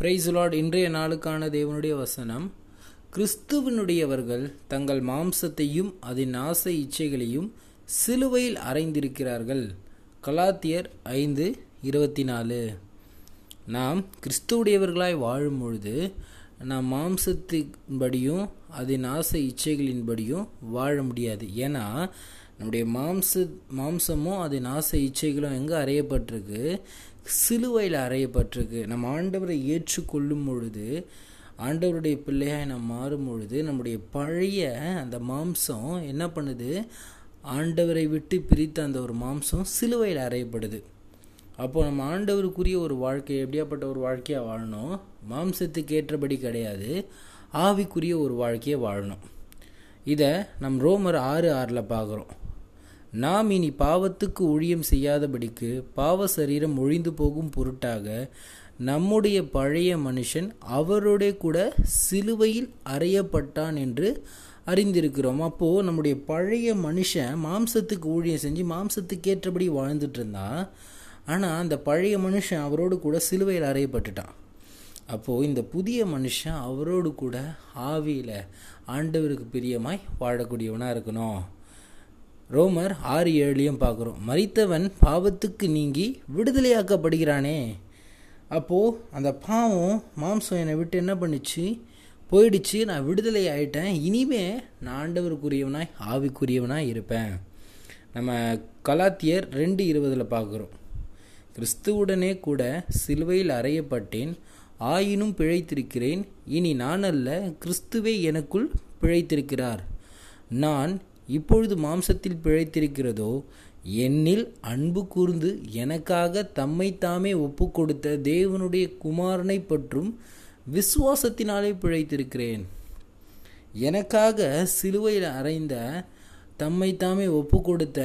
Price Lord இன்றைய நாளுக்கான தேவனுடைய வசனம் கிறிஸ்துவனுடையவர்கள் தங்கள் மாம்சத்தையும் அதன் ஆசை இச்சைகளையும் சிலுவையில் அறைந்திருக்கிறார்கள். கலாத்தியர் ஐந்து இருபத்தி நாலு நாம் கிறிஸ்துவுடையவர்களாய் வாழும் பொழுது நாம் மாம்சத்தின்படியும் அதன் ஆசை இச்சைகளின்படியும் வாழ முடியாது. ஏன்னா நம்முடைய மாம்ச மாம்சமும் அதன் ஆசை இச்சைகளும் எங்கே அறையப்பட்டிருக்கு? சிலுவையில் அறையப்பட்டிருக்கு. நம்ம ஆண்டவரை ஏற்றுக்கொள்ளும் பொழுது ஆண்டவருடைய பிள்ளையாய் நாம் மாறும் பொழுது நம்முடைய பழைய அந்த மாம்சம் என்ன பண்ணுது? ஆண்டவரை விட்டு பிரித்த அந்த ஒரு மாம்சம் சிலுவையில் அறையப்படுது. அப்போ நம்ம ஆண்டவருக்குரிய ஒரு வாழ்க்கை எப்படியாப்பட்ட ஒரு வாழ்க்கையாக வாழணும்? மாம்சத்துக்கு ஏற்றபடி கிடையாது. ஆவிக்குரிய ஒரு வாழ்க்கையை வாழணும். இதை நம் ரோமர் ஆறு ஆறில் பார்க்குறோம். நாம் இனி பாவத்துக்கு ஊழியம் செய்யாதபடிக்கு பாவ சரீரம் ஒழிந்து போகும் பொருட்டாக நம்முடைய பழைய மனுஷன் அவருடைய கூட சிலுவையில் அறையப்பட்டான் என்று அறிந்திருக்கிறோம். அப்போது நம்முடைய பழைய மனுஷன் மாம்சத்துக்கு ஊழியம் செஞ்சு மாம்சத்துக்கு ஏற்றபடி வாழ்ந்துட்டு இருந்தான் ஆனால் அந்த பழைய மனுஷன் அவரோடு கூட சிலுவையில் அறையப்பட்டுட்டான். அப்போது இந்த புதிய மனுஷன் அவரோடு கூட ஆவியில் ஆண்டவருக்கு பிரியமாய் வாழக்கூடியவனாக இருக்கணும். ரோமர் ஆறு ஏழுலையும் பார்க்குறோம். மறித்தவன் பாவத்துக்கு நீங்கி விடுதலையாக்கப்படுகிறானே. அப்போது அந்த பாவம் மாம்சம் என்னை விட்டு என்ன பண்ணுச்சு? போயிடுச்சு. நான் விடுதலை ஆயிட்டேன். இனிமே நான் ஆண்டவருக்குரியவனாய் ஆவிக்குரியவனாய் இருப்பேன். நம்ம கலாத்தியர் ரெண்டு இருபதில் பார்க்குறோம். கிறிஸ்துவுடனே கூட சிலுவையில் அறையப்பட்டேன். ஆயினும் பிழைத்திருக்கிறேன். இனி நான் அல்ல கிறிஸ்துவே எனக்குள் பிழைத்திருக்கிறார். நான் இப்பொழுது மாம்சத்தில் பிழைத்திருக்கிறதோ என்னில் அன்பு கூர்ந்து எனக்காக தம்மை தாமே ஒப்பு கொடுத்த தேவனுடைய குமாரனை பற்றும் விசுவாசத்தினாலே பிழைத்திருக்கிறேன். எனக்காக சிலுவையில் அறைந்த தம்மை தாமே ஒப்பு கொடுத்த